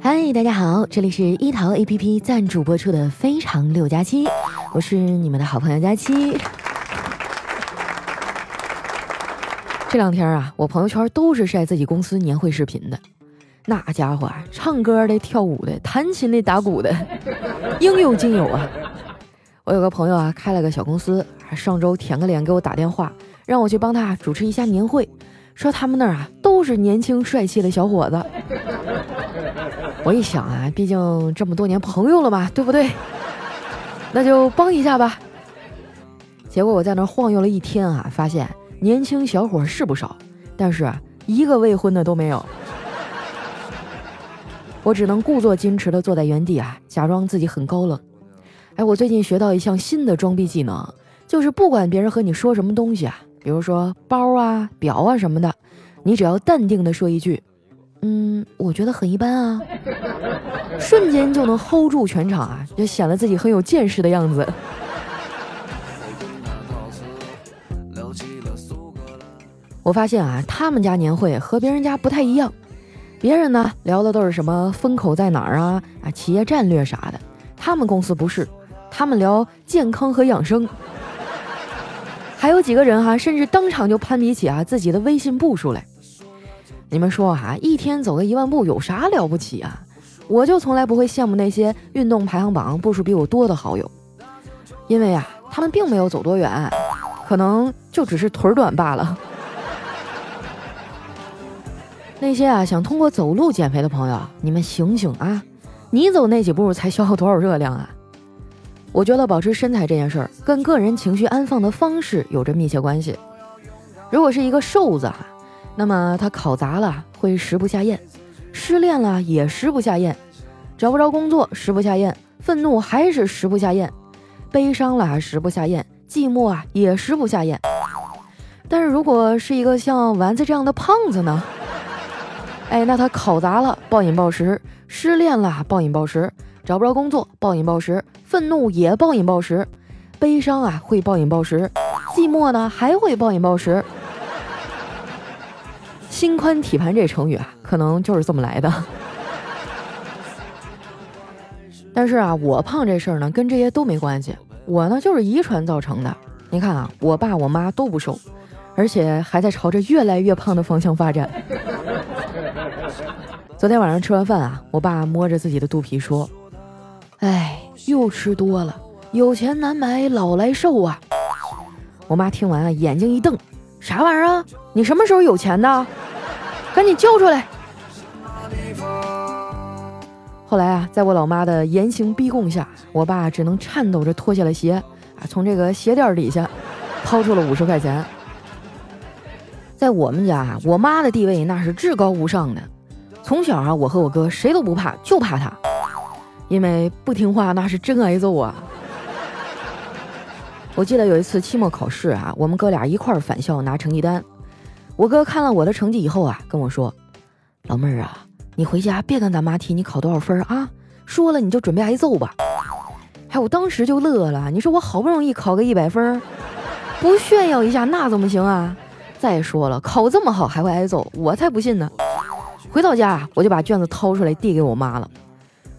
嗨，大家好，这里是一淘 APP 赞助播出的《非常六加七》，我是你们的好朋友佳期。这两天啊，我朋友圈都是晒自己公司年会视频的，那家伙啊，唱歌的、跳舞的、弹琴的、打鼓的，应有尽有啊。我有个朋友啊，开了个小公司，上周舔个脸给我打电话，让我去帮他主持一下年会，说他们那儿啊都是年轻帅气的小伙子。我一想啊，毕竟这么多年朋友了嘛，对不对？那就帮一下吧。结果我在那晃悠了一天啊，发现。年轻小伙是不少，但是一个未婚的都没有。我只能故作矜持的坐在原地啊，假装自己很高冷。哎，我最近学到一项新的装逼技能，就是不管别人和你说什么东西啊，比如说包啊、表啊什么的，你只要淡定的说一句：“嗯，我觉得很一般啊”，瞬间就能 hold 住全场啊，就显得自己很有见识的样子。我发现啊，他们家年会和别人家不太一样。别人呢聊的都是什么风口在哪儿啊啊，企业战略啥的。他们公司不是，他们聊健康和养生。还有几个人哈，甚至当场就攀比起啊自己的微信步数来。你们说哈，一天走个一万步有啥了不起啊？我就从来不会羡慕那些运动排行榜步数比我多的好友，因为啊，他们并没有走多远，可能就只是腿短罢了。那些啊想通过走路减肥的朋友，你们醒醒啊！你走那几步才消耗多少热量啊？我觉得保持身材这件事儿跟个人情绪安放的方式有着密切关系。如果是一个瘦子哈，那么他考砸了会食不下咽，失恋了也食不下咽，找不着工作食不下咽，愤怒还是食不下咽，悲伤了食不下咽，寂寞啊也食不下咽。但是如果是一个像丸子这样的胖子呢？哎，那他考砸了，暴饮暴食；失恋了，暴饮暴食；找不着工作，暴饮暴食；愤怒也暴饮暴食；悲伤啊，会暴饮暴食；寂寞呢，还会暴饮暴食。心宽体盘这成语啊，可能就是这么来的。但是啊，我胖这事儿呢，跟这些都没关系。我呢，就是遗传造成的。你看啊，我爸我妈都不瘦，而且还在朝着越来越胖的方向发展。昨天晚上吃完饭啊，我爸摸着自己的肚皮说：“哎，又吃多了，有钱难买老来瘦啊。”我妈听完啊，眼睛一瞪：“啥玩意儿啊？你什么时候有钱的？赶紧交出来！”后来啊，在我老妈的严刑逼供下，我爸只能颤抖着脱下了鞋啊，从这个鞋垫底下掏出了五十块钱。在我们家啊，我妈的地位那是至高无上的。从小啊，我和我哥谁都不怕，就怕她，因为不听话那是真挨揍啊。我记得有一次期末考试啊，我们哥俩一块儿返校拿成绩单。我哥看了我的成绩以后啊，跟我说：“老妹儿啊，你回家别跟咱妈提你考多少分啊，说了你就准备挨揍吧。”哎，我当时就乐了。你说我好不容易考个一百分，不炫耀一下那怎么行啊？再说了，考这么好还会挨揍，我才不信呢！回到家，我就把卷子掏出来递给我妈了。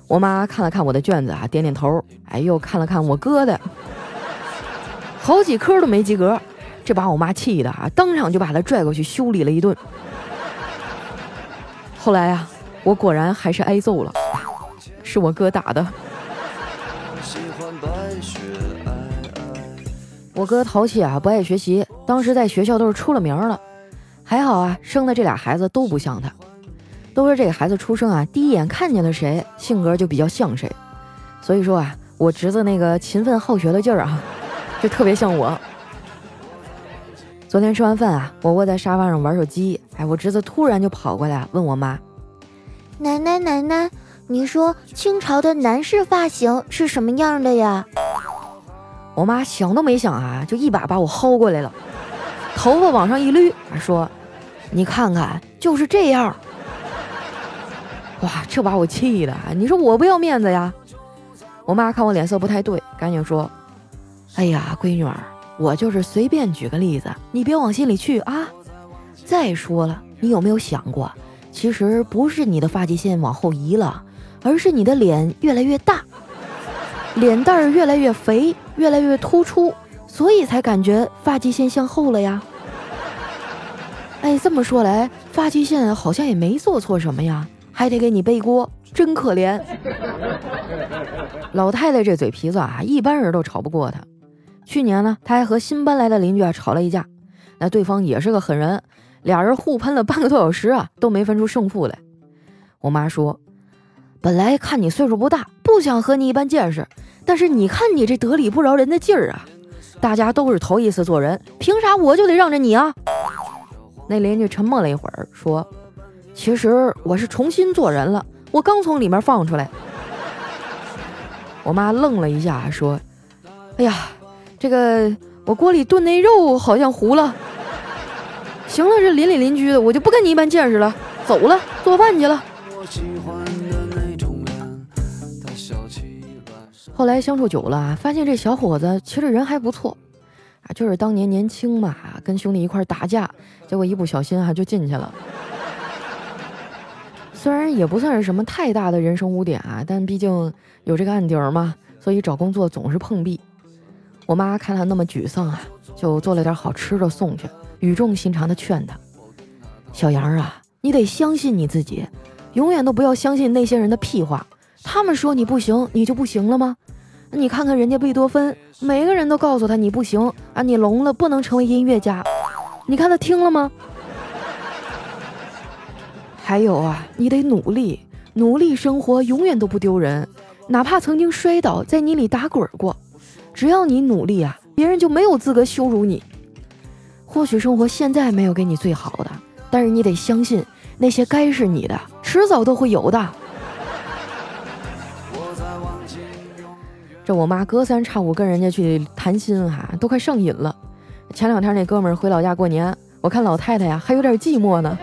我妈看了看我的卷子啊，点点头。哎，又看了看我哥的，好几科都没及格，这把我妈气的啊，当场就把他拽过去修理了一顿。后来啊，我果然还是挨揍了，是我哥打的。我哥淘气啊，不爱学习。当时在学校都是出了名了，还好啊，生的这俩孩子都不像他。都说这个孩子出生啊，第一眼看见了谁，性格就比较像谁。所以说啊，我侄子那个勤奋好学的劲儿啊，就特别像我。昨天吃完饭啊，我窝在沙发上玩手机，哎，我侄子突然就跑过来问我妈：“奶奶奶奶，你说清朝的男士发型是什么样的呀？”我妈想都没想啊，就一把把我薅过来了，头发往上一捋，说：“你看看，就是这样。”哇，这把我气的！你说我不要面子呀？我妈看我脸色不太对，赶紧说：“哎呀，闺女儿，我就是随便举个例子，你别往心里去啊。再说了，你有没有想过，其实不是你的发际线往后移了，而是你的脸越来越大，脸蛋儿越来越肥，越来越突出，所以才感觉发际线向后了呀。哎，这么说来，发际线好像也没做错什么呀，还得给你背锅，真可怜。老太太这嘴皮子啊，一般人都吵不过她。去年呢，她还和新搬来的邻居啊吵了一架，那对方也是个狠人，俩人互喷了半个多小时啊，都没分出胜负来。我妈说，本来看你岁数不大，不想和你一般见识，但是你看你这得理不饶人的劲儿啊，大家都是头一次做人，凭啥我就得让着你啊？那邻居沉默了一会儿，说：“其实我是重新做人了，我刚从里面放出来。”我妈愣了一下，说：“哎呀，这个我锅里炖那肉好像糊了。行了，这邻里邻居的，我就不跟你一般见识了，走了，做饭去了。”后来相处久了，发现这小伙子其实人还不错。啊就是当年年轻嘛，跟兄弟一块打架，结果一不小心哈就进去了。虽然也不算是什么太大的人生污点啊，但毕竟有这个案底儿嘛，所以找工作总是碰壁。我妈看他那么沮丧啊，就做了点好吃的送去，语重心长的劝他：“小杨啊，你得相信你自己，永远都不要相信那些人的屁话。他们说你不行，你就不行了吗？”你看看人家贝多芬，每个人都告诉他你不行啊，你聋了不能成为音乐家。你看他听了吗？还有啊，你得努力，努力生活永远都不丢人，哪怕曾经摔倒在泥里打滚过，只要你努力啊，别人就没有资格羞辱你。或许生活现在没有给你最好的，但是你得相信那些该是你的，迟早都会有的。这我妈隔三差五跟人家去谈心哈，都快上瘾了。前两天那哥们儿回老家过年，我看老太太呀还有点寂寞呢。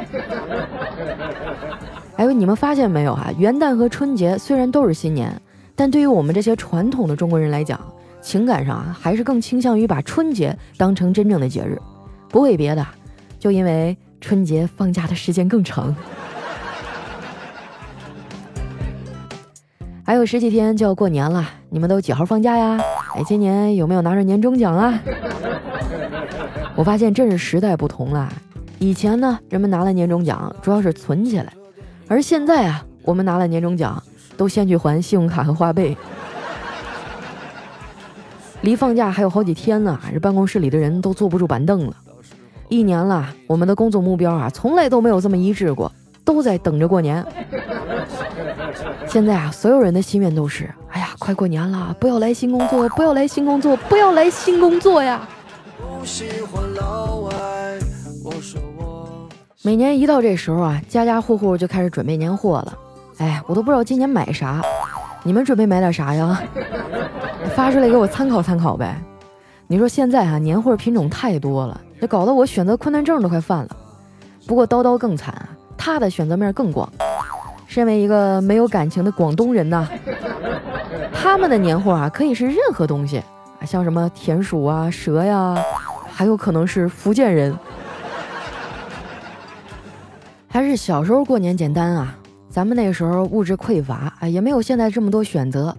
哎，你们发现没有啊？元旦和春节虽然都是新年，但对于我们这些传统的中国人来讲，情感上啊还是更倾向于把春节当成真正的节日。不为别的，就因为春节放假的时间更长。还有十几天就要过年了，你们都几号放假呀？哎，今年有没有拿着年终奖啊？我发现真是时代不同了。以前呢，人们拿了年终奖主要是存起来，而现在啊，我们拿了年终奖都先去还信用卡和花呗。离放假还有好几天呢，这办公室里的人都坐不住板凳了。一年了，我们的工作目标啊，从来都没有这么一致过，都在等着过年。现在啊，所有人的心愿都是：哎呀，快过年了，不要来新工作，不要来新工作，不要来新工作呀！不喜欢老外每年一到这时候啊，家家户户就开始准备年货了。哎，我都不知道今年买啥，你们准备买点啥呀？发出来给我参考参考呗。你说现在啊，年货品种太多了，这搞得我选择困难症都快犯了。不过叨叨更惨啊，他的选择面更广。身为一个没有感情的广东人呐，他们的年货啊可以是任何东西，像什么田鼠啊、蛇呀，还有可能是福建人。还是小时候过年简单啊，咱们那时候物质匮乏啊，也没有现在这么多选择。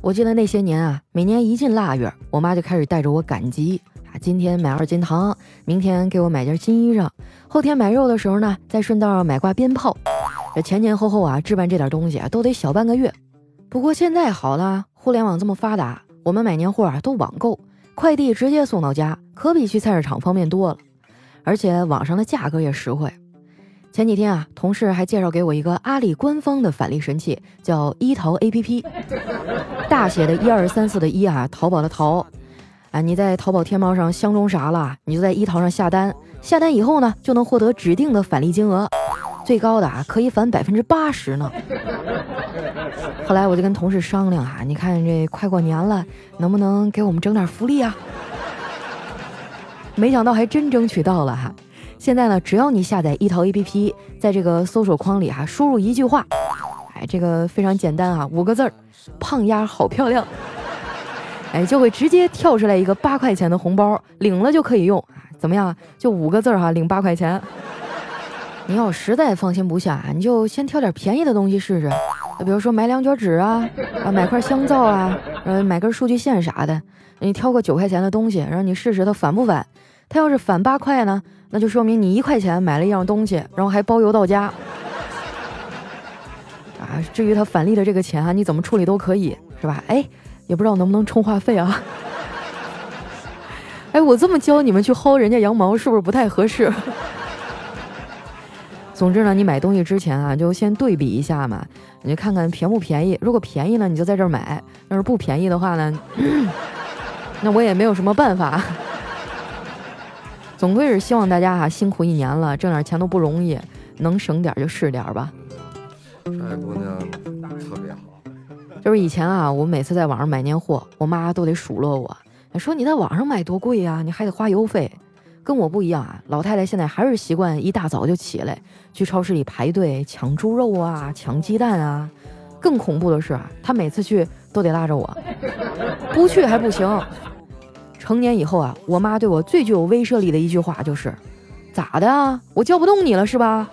我记得那些年啊，每年一进腊月，我妈就开始带着我赶集啊，今天买二斤糖，明天给我买件新衣裳，后天买肉的时候呢，再顺道买挂鞭炮。这前前后后啊，置办这点东西啊，都得小半个月。不过现在好了，互联网这么发达，我们买年货啊都网购，快递直接送到家，可比去菜市场方便多了。而且网上的价格也实惠。前几天啊，同事还介绍给我一个阿里官方的返利神器，叫一淘 APP，大写的一二三四的一啊，淘宝的淘。啊，你在淘宝天猫上相中啥了，你就在一淘上下单，下单以后呢，就能获得指定的返利金额。最高的啊，可以返百分之八十呢。后来我就跟同事商量啊，你看这快过年了，能不能给我们整点福利啊？没想到还真争取到了哈。现在呢，只要你下载一淘 APP，在这个搜索框里哈，输入一句话，哎，这个非常简单啊，五个字儿，胖丫好漂亮，哎，就会直接跳出来一个八块钱的红包，领了就可以用。怎么样？就五个字儿哈，领八块钱。你要实在放心不下，你就先挑点便宜的东西试试，比如说买两卷纸啊，啊买块香皂啊，呃买根数据线啥的。你挑个九块钱的东西，然后你试试它返不返。它要是返八块呢，那就说明你一块钱买了一样东西，然后还包邮到家。啊，至于他返利的这个钱啊，你怎么处理都可以，是吧？哎，也不知道能不能充话费啊。哎，我这么教你们去薅人家羊毛，是不是不太合适？总之呢，你买东西之前啊，就先对比一下嘛，你就看看便不便宜。如果便宜呢，你就在这儿买；要是不便宜的话呢，那我也没有什么办法。总归是希望大家哈辛苦一年了，挣点钱都不容易，能省点就是点吧。这姑娘特别好。就是以前啊，我每次在网上买年货，我妈都得数落我，说你在网上买多贵呀，你还得花邮费。跟我不一样啊，老太太现在还是习惯一大早就起来去超市里排队抢猪肉啊，抢鸡蛋啊。更恐怖的是啊，她每次去都得拉着我，不去还不行。成年以后啊，我妈对我最具有威慑力的一句话就是：“咋的啊？我叫不动你了是吧？”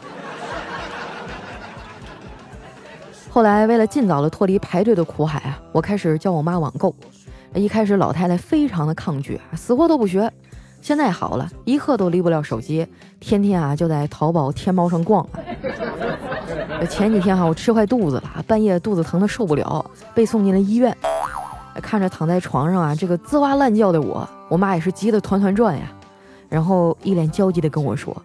后来为了尽早的脱离排队的苦海啊，我开始教我妈网购。一开始老太太非常的抗拒，死活都不学。现在好了，一刻都离不了手机，天天啊就在淘宝、天猫上逛。前几天哈，我吃坏肚子了，半夜肚子疼的受不了，被送进了医院。看着躺在床上啊，这个吱哇乱叫的我，我妈也是急得团团转呀。然后一脸焦急的跟我说：“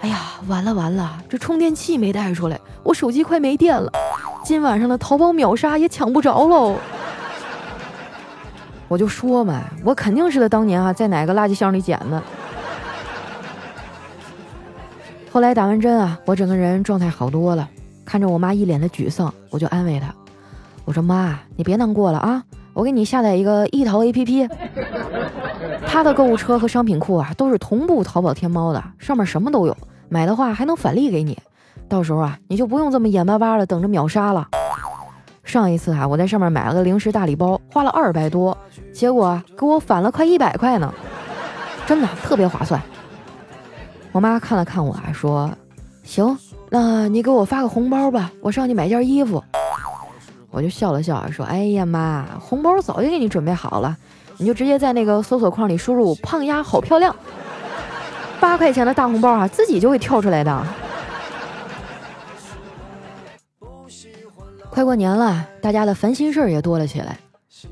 哎呀，完了完了，这充电器没带出来，我手机快没电了，今晚上的淘宝秒杀也抢不着喽。”我就说嘛，我肯定是他当年啊在哪个垃圾箱里捡的。后来打完针啊，我整个人状态好多了。看着我妈一脸的沮丧，我就安慰她，我说：“妈，你别难过了啊，我给你下载一个易淘 APP，它 的购物车和商品库啊都是同步淘宝天猫的，上面什么都有，买的话还能返利给你，到时候啊你就不用这么眼巴巴的等着秒杀了。”上一次啊，我在上面买了个零食大礼包，花了二百多，结果给我返了快一百块呢，真的特别划算。我妈看了看我，啊，说：“行，那你给我发个红包吧，我上去买件衣服。”我就笑了笑，说：“哎呀妈，红包早就给你准备好了，你就直接在那个搜索框里输入‘胖丫好漂亮’，八块钱的大红包啊，自己就会跳出来的。”快过年了，大家的烦心事儿也多了起来。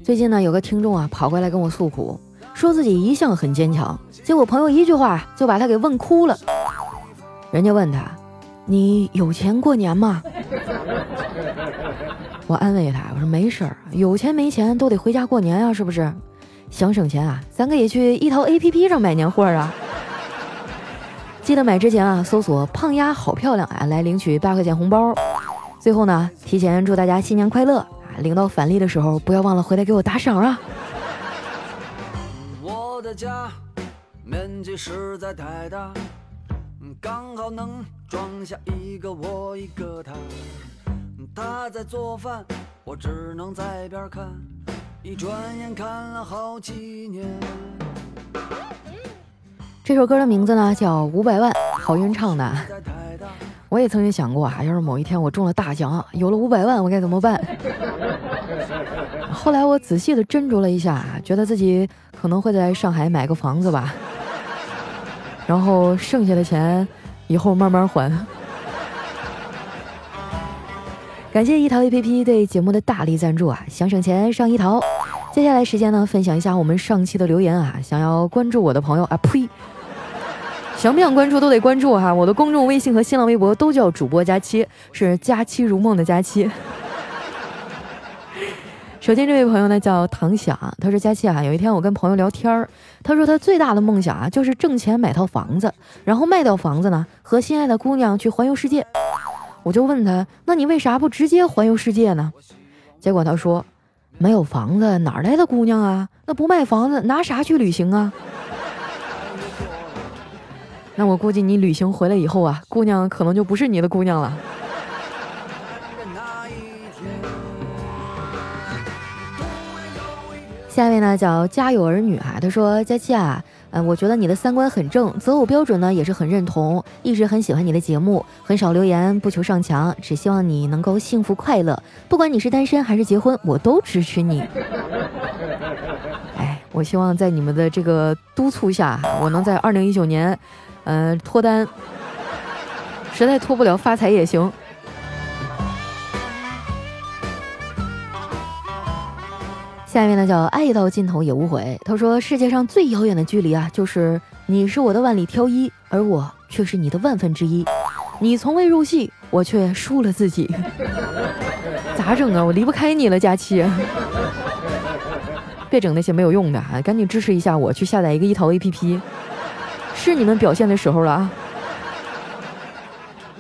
最近呢，有个听众啊跑过来跟我诉苦，说自己一向很坚强，结果朋友一句话就把他给问哭了。人家问他：“你有钱过年吗？”我安慰他：“我说没事儿，有钱没钱都得回家过年呀，是不是？想省钱啊，咱可以去一淘 APP 上买年货啊。记得买之前啊，搜索‘胖丫好漂亮’啊，来领取八块钱红包。”最后呢，提前祝大家新年快乐啊！领到返利的时候，不要忘了回来给我打赏啊！我的家面积实在太大，刚好能装下一个我一个他。他在做饭，我只能在边看，一转眼看了好几年。这首歌的名字呢叫《五百万》，郝云唱的。我也曾经想过啊，要是某一天我中了大奖，有了五百万，我该怎么办？后来我仔细的斟酌了一下，觉得自己可能会在上海买个房子吧，然后剩下的钱以后慢慢还。感谢一淘 APP 对节目的大力赞助啊！想省钱上一淘。接下来时间呢，分享一下我们上期的留言啊，想要关注我的朋友啊，呸！想不想关注都得关注哈，我的公众微信和新浪微博都叫主播佳期，是佳期如梦的佳期。首先这位朋友呢叫唐想，他说佳期啊，有一天我跟朋友聊天儿，他说他最大的梦想啊就是挣钱买套房子，然后卖掉房子呢和心爱的姑娘去环游世界。我就问他，那你为啥不直接环游世界呢？结果他说，没有房子哪来的姑娘啊？那不卖房子拿啥去旅行啊？那我估计你旅行回来以后啊，姑娘可能就不是你的姑娘了。下一位呢叫家有儿女啊，他说佳期啊，呃，我觉得你的三观很正，择偶标准呢也是很认同，一直很喜欢你的节目，很少留言，不求上墙，只希望你能够幸福快乐。不管你是单身还是结婚，我都支持你。哎，我希望在你们的这个督促下，我能在二零一九年，呃，脱单。实在脱不了，发财也行。下面呢叫爱到尽头也无悔。他说：“世界上最遥远的距离啊，就是你是我的万里挑一，而我却是你的万分之一。你从未入戏，我却输了自己。咋整啊？我离不开你了，佳期。别整那些没有用的啊！赶紧支持一下我，去下载一个一淘 APP，是你们表现的时候了啊！”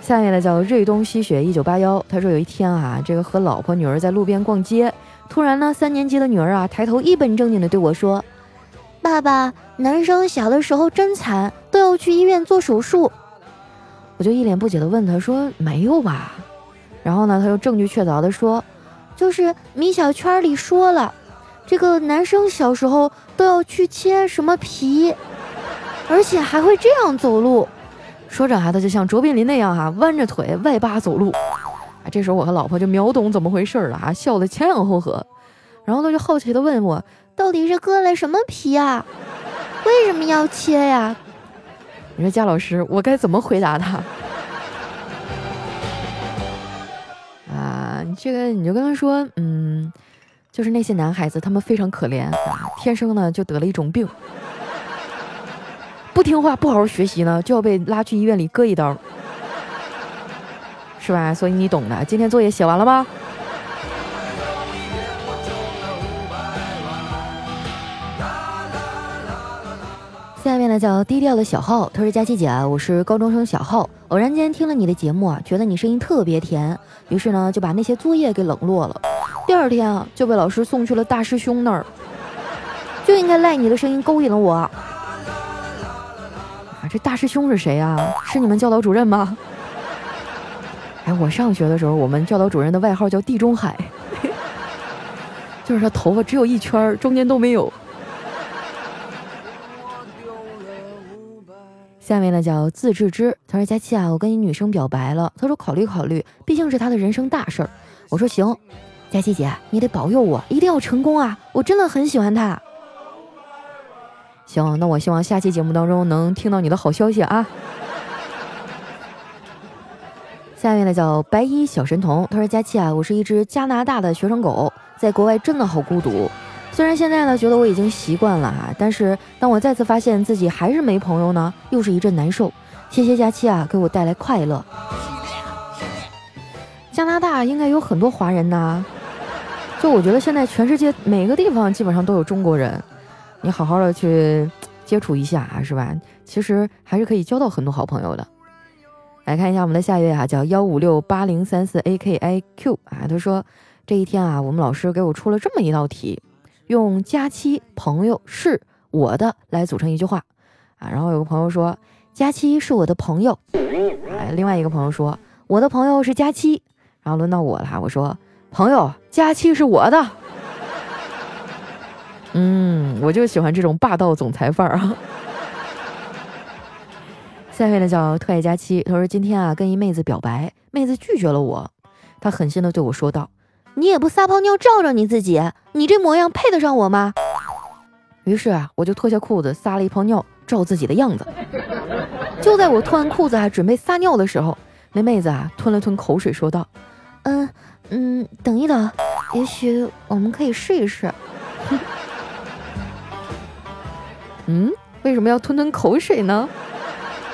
下面呢叫瑞东吸血一九八幺。他说有一天啊，这个和老婆女儿在路边逛街。突然呢，三年级的女儿啊，抬头一本正经的对我说：“爸爸，男生小的时候真惨，都要去医院做手术。”我就一脸不解的问他说：“没有吧？”然后呢，他又证据确凿的说：“就是米小圈里说了，这个男生小时候都要去切什么皮，而且还会这样走路。”说着，孩子就像卓别林那样哈，弯着腿外八走路。啊，这时候我和老婆就秒懂怎么回事了啊，笑得前仰后合，然后他就好奇的问我，到底是割了什么皮啊？为什么要切呀？你说佳老师，我该怎么回答他？啊，这个你就跟他说，嗯，就是那些男孩子，他们非常可怜啊，天生呢就得了一种病，不听话，不好好学习呢，就要被拉去医院里割一刀。是吧？所以你懂的。今天作业写完了吗？下面呢叫低调的小号，他说：“佳琪姐啊，我是高中生小号，偶然间听了你的节目啊，觉得你声音特别甜，于是呢就把那些作业给冷落了。第二天啊就被老师送去了大师兄那儿，就应该赖你的声音勾引了我。啊，这大师兄是谁啊？是你们教导主任吗？”哎，我上学的时候，我们教导主任的外号叫地中海，就是他头发只有一圈中间都没有。下面呢叫自制之，他说佳期啊，我跟一女生表白了，他说考虑考虑，毕竟是他的人生大事儿。我说行，佳期姐，你得保佑我，一定要成功啊！我真的很喜欢他。行，那我希望下期节目当中能听到你的好消息啊。下面呢叫白衣小神童，他说：“佳期啊，我是一只加拿大的学生狗，在国外真的好孤独。虽然现在呢觉得我已经习惯了啊，但是当我再次发现自己还是没朋友呢，又是一阵难受。谢谢佳期啊，给我带来快乐。加拿大应该有很多华人呐，就我觉得现在全世界每个地方基本上都有中国人，你好好的去接触一下啊，是吧？其实还是可以交到很多好朋友的。”来看一下我们的下一位哈，叫幺五六八零三四 A K I Q 啊，他说这一天啊，我们老师给我出了这么一道题，用佳期朋友是我的来组成一句话啊。然后有个朋友说佳期是我的朋友，哎，另外一个朋友说我的朋友是佳期，然后轮到我了哈，我说朋友佳期是我的，嗯，我就喜欢这种霸道总裁范儿啊。下面呢叫特爱佳期，他说今天啊跟一妹子表白，妹子拒绝了我，他狠心的对我说道：“你也不撒泡尿照照你自己，你这模样配得上我吗？”于是啊我就脱下裤子撒了一泡尿照自己的样子。就在我脱完裤子啊准备撒尿的时候，那妹子啊吞了吞口水说道：“嗯嗯，等一等，也许我们可以试一试。”嗯，为什么要吞吞口水呢？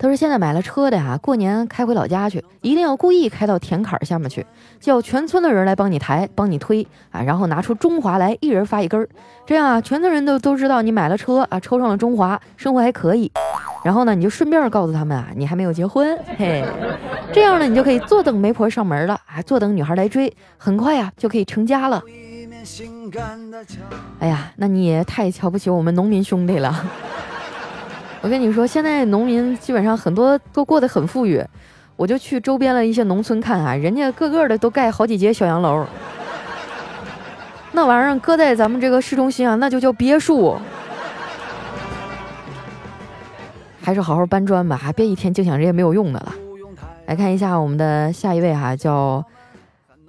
他说现在买了车的呀，过年开回老家去，一定要故意开到田坎下面去，叫全村的人来帮你抬，帮你推啊，然后拿出中华来，一人发一根儿，这样啊，全村人都都知道你买了车啊，抽上了中华，生活还可以。然后呢，你就顺便告诉他们啊，你还没有结婚，嘿，这样呢，你就可以坐等媒婆上门了，啊坐等女孩来追，很快呀就可以成家了。哎呀，那你也太瞧不起我们农民兄弟了。我跟你说，现在农民基本上很多都过得很富裕。我就去周边的一些农村看啊，人家个个的都盖好几节小洋楼，那玩意儿搁在咱们这个市中心啊，那就叫别墅。还是好好搬砖吧，还别一天净想这些没有用的了。来看一下我们的下一位哈，叫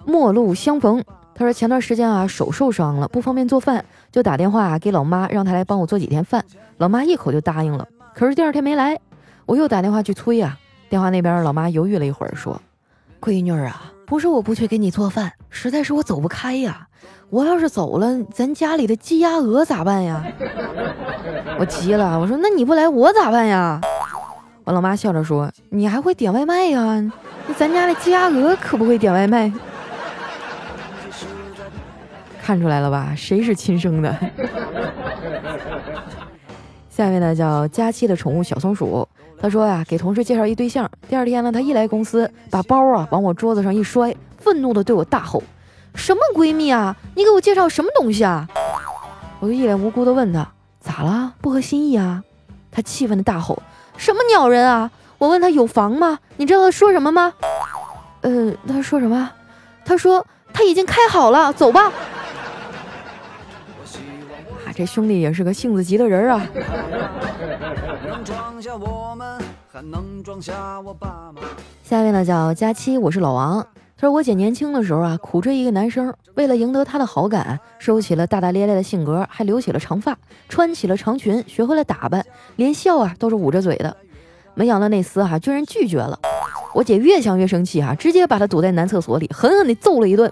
陌路相逢。他说前段时间啊手受伤了，不方便做饭，就打电话给老妈，让她来帮我做几天饭。老妈一口就答应了。可是第二天没来，我又打电话去催啊。电话那边老妈犹豫了一会儿，说：“闺女儿啊，不是我不去给你做饭，实在是我走不开呀。我要是走了，咱家里的鸡鸭鹅咋办呀？” 我急了，我说：“那你不来，我咋办呀？”我老妈笑着说：“你还会点外卖呀？那咱家的鸡鸭鹅可不会点外卖。”看出来了吧？谁是亲生的？下面呢叫佳期的宠物小松鼠。他说呀，给同事介绍一对象。第二天呢，他一来公司，把包啊往我桌子上一摔，愤怒的对我大吼：“什么闺蜜啊？你给我介绍什么东西啊？”我就一脸无辜的问他：“咋了？不合心意啊？”他气愤的大吼：“什么鸟人啊！我问他有房吗？你知道他说什么吗？呃，他说什么？他说他已经开好了，走吧。”这兄弟也是个性子急的人啊！下一位呢叫佳期，我是老王。他说我姐年轻的时候啊，苦追一个男生，为了赢得他的好感，收起了大大咧咧的性格，还留起了长发，穿起了长裙，学会了打扮，连笑啊都是捂着嘴的。没想到那厮哈居然拒绝了。我姐越想越生气啊，直接把他堵在男厕所里，狠狠地揍了一顿。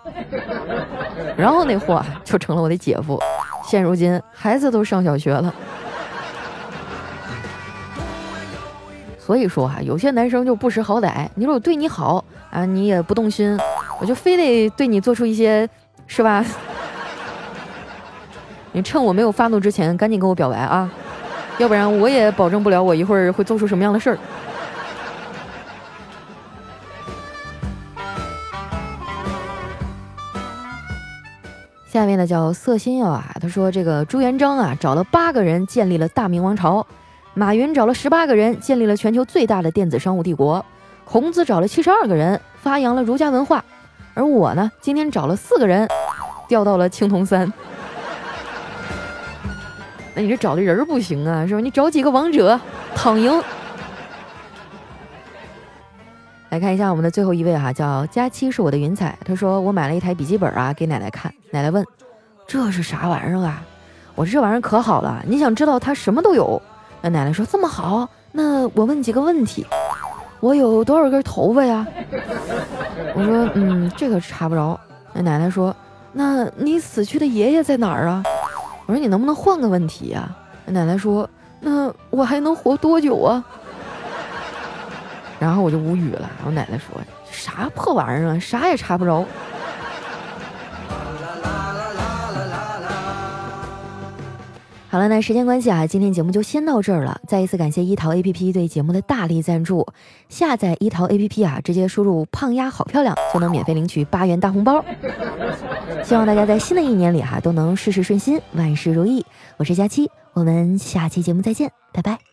然后那货就成了我的姐夫。现如今孩子都上小学了，所以说啊，有些男生就不识好歹。你说我对你好啊，你也不动心，我就非得对你做出一些，是吧？你趁我没有发怒之前，赶紧跟我表白啊，要不然我也保证不了我一会儿会做出什么样的事儿。下面呢叫色心药啊，他说这个朱元璋啊找了八个人建立了大明王朝，马云找了十八个人建立了全球最大的电子商务帝国，孔子找了七十二个人发扬了儒家文化，而我呢今天找了四个人，调到了青铜三。那你这找的人不行啊，是吧？你找几个王者躺赢。来看一下我们的最后一位哈，叫佳期是我的云彩。他说我买了一台笔记本啊，给奶奶看。奶奶问：“这是啥玩意儿啊？”我说：“这玩意儿可好了，你想知道它什么都有。”那奶奶说：“这么好，那我问几个问题。我有多少根头发呀？”我说：“嗯，这个查不着。”那奶奶说：“那你死去的爷爷在哪儿啊？”我说：“你能不能换个问题呀？”那奶奶说：“那我还能活多久啊？”然后我就无语了。我奶奶说：“啥破玩意儿啊，啥也查不着。”好了，那时间关系啊，今天节目就先到这儿了。再一次感谢一淘 APP 对节目的大力赞助。下载一淘 APP 啊，直接输入“胖丫好漂亮”就能免费领取八元大红包。希望大家在新的一年里哈都能事事顺心，万事如意。我是佳期，我们下期节目再见，拜拜。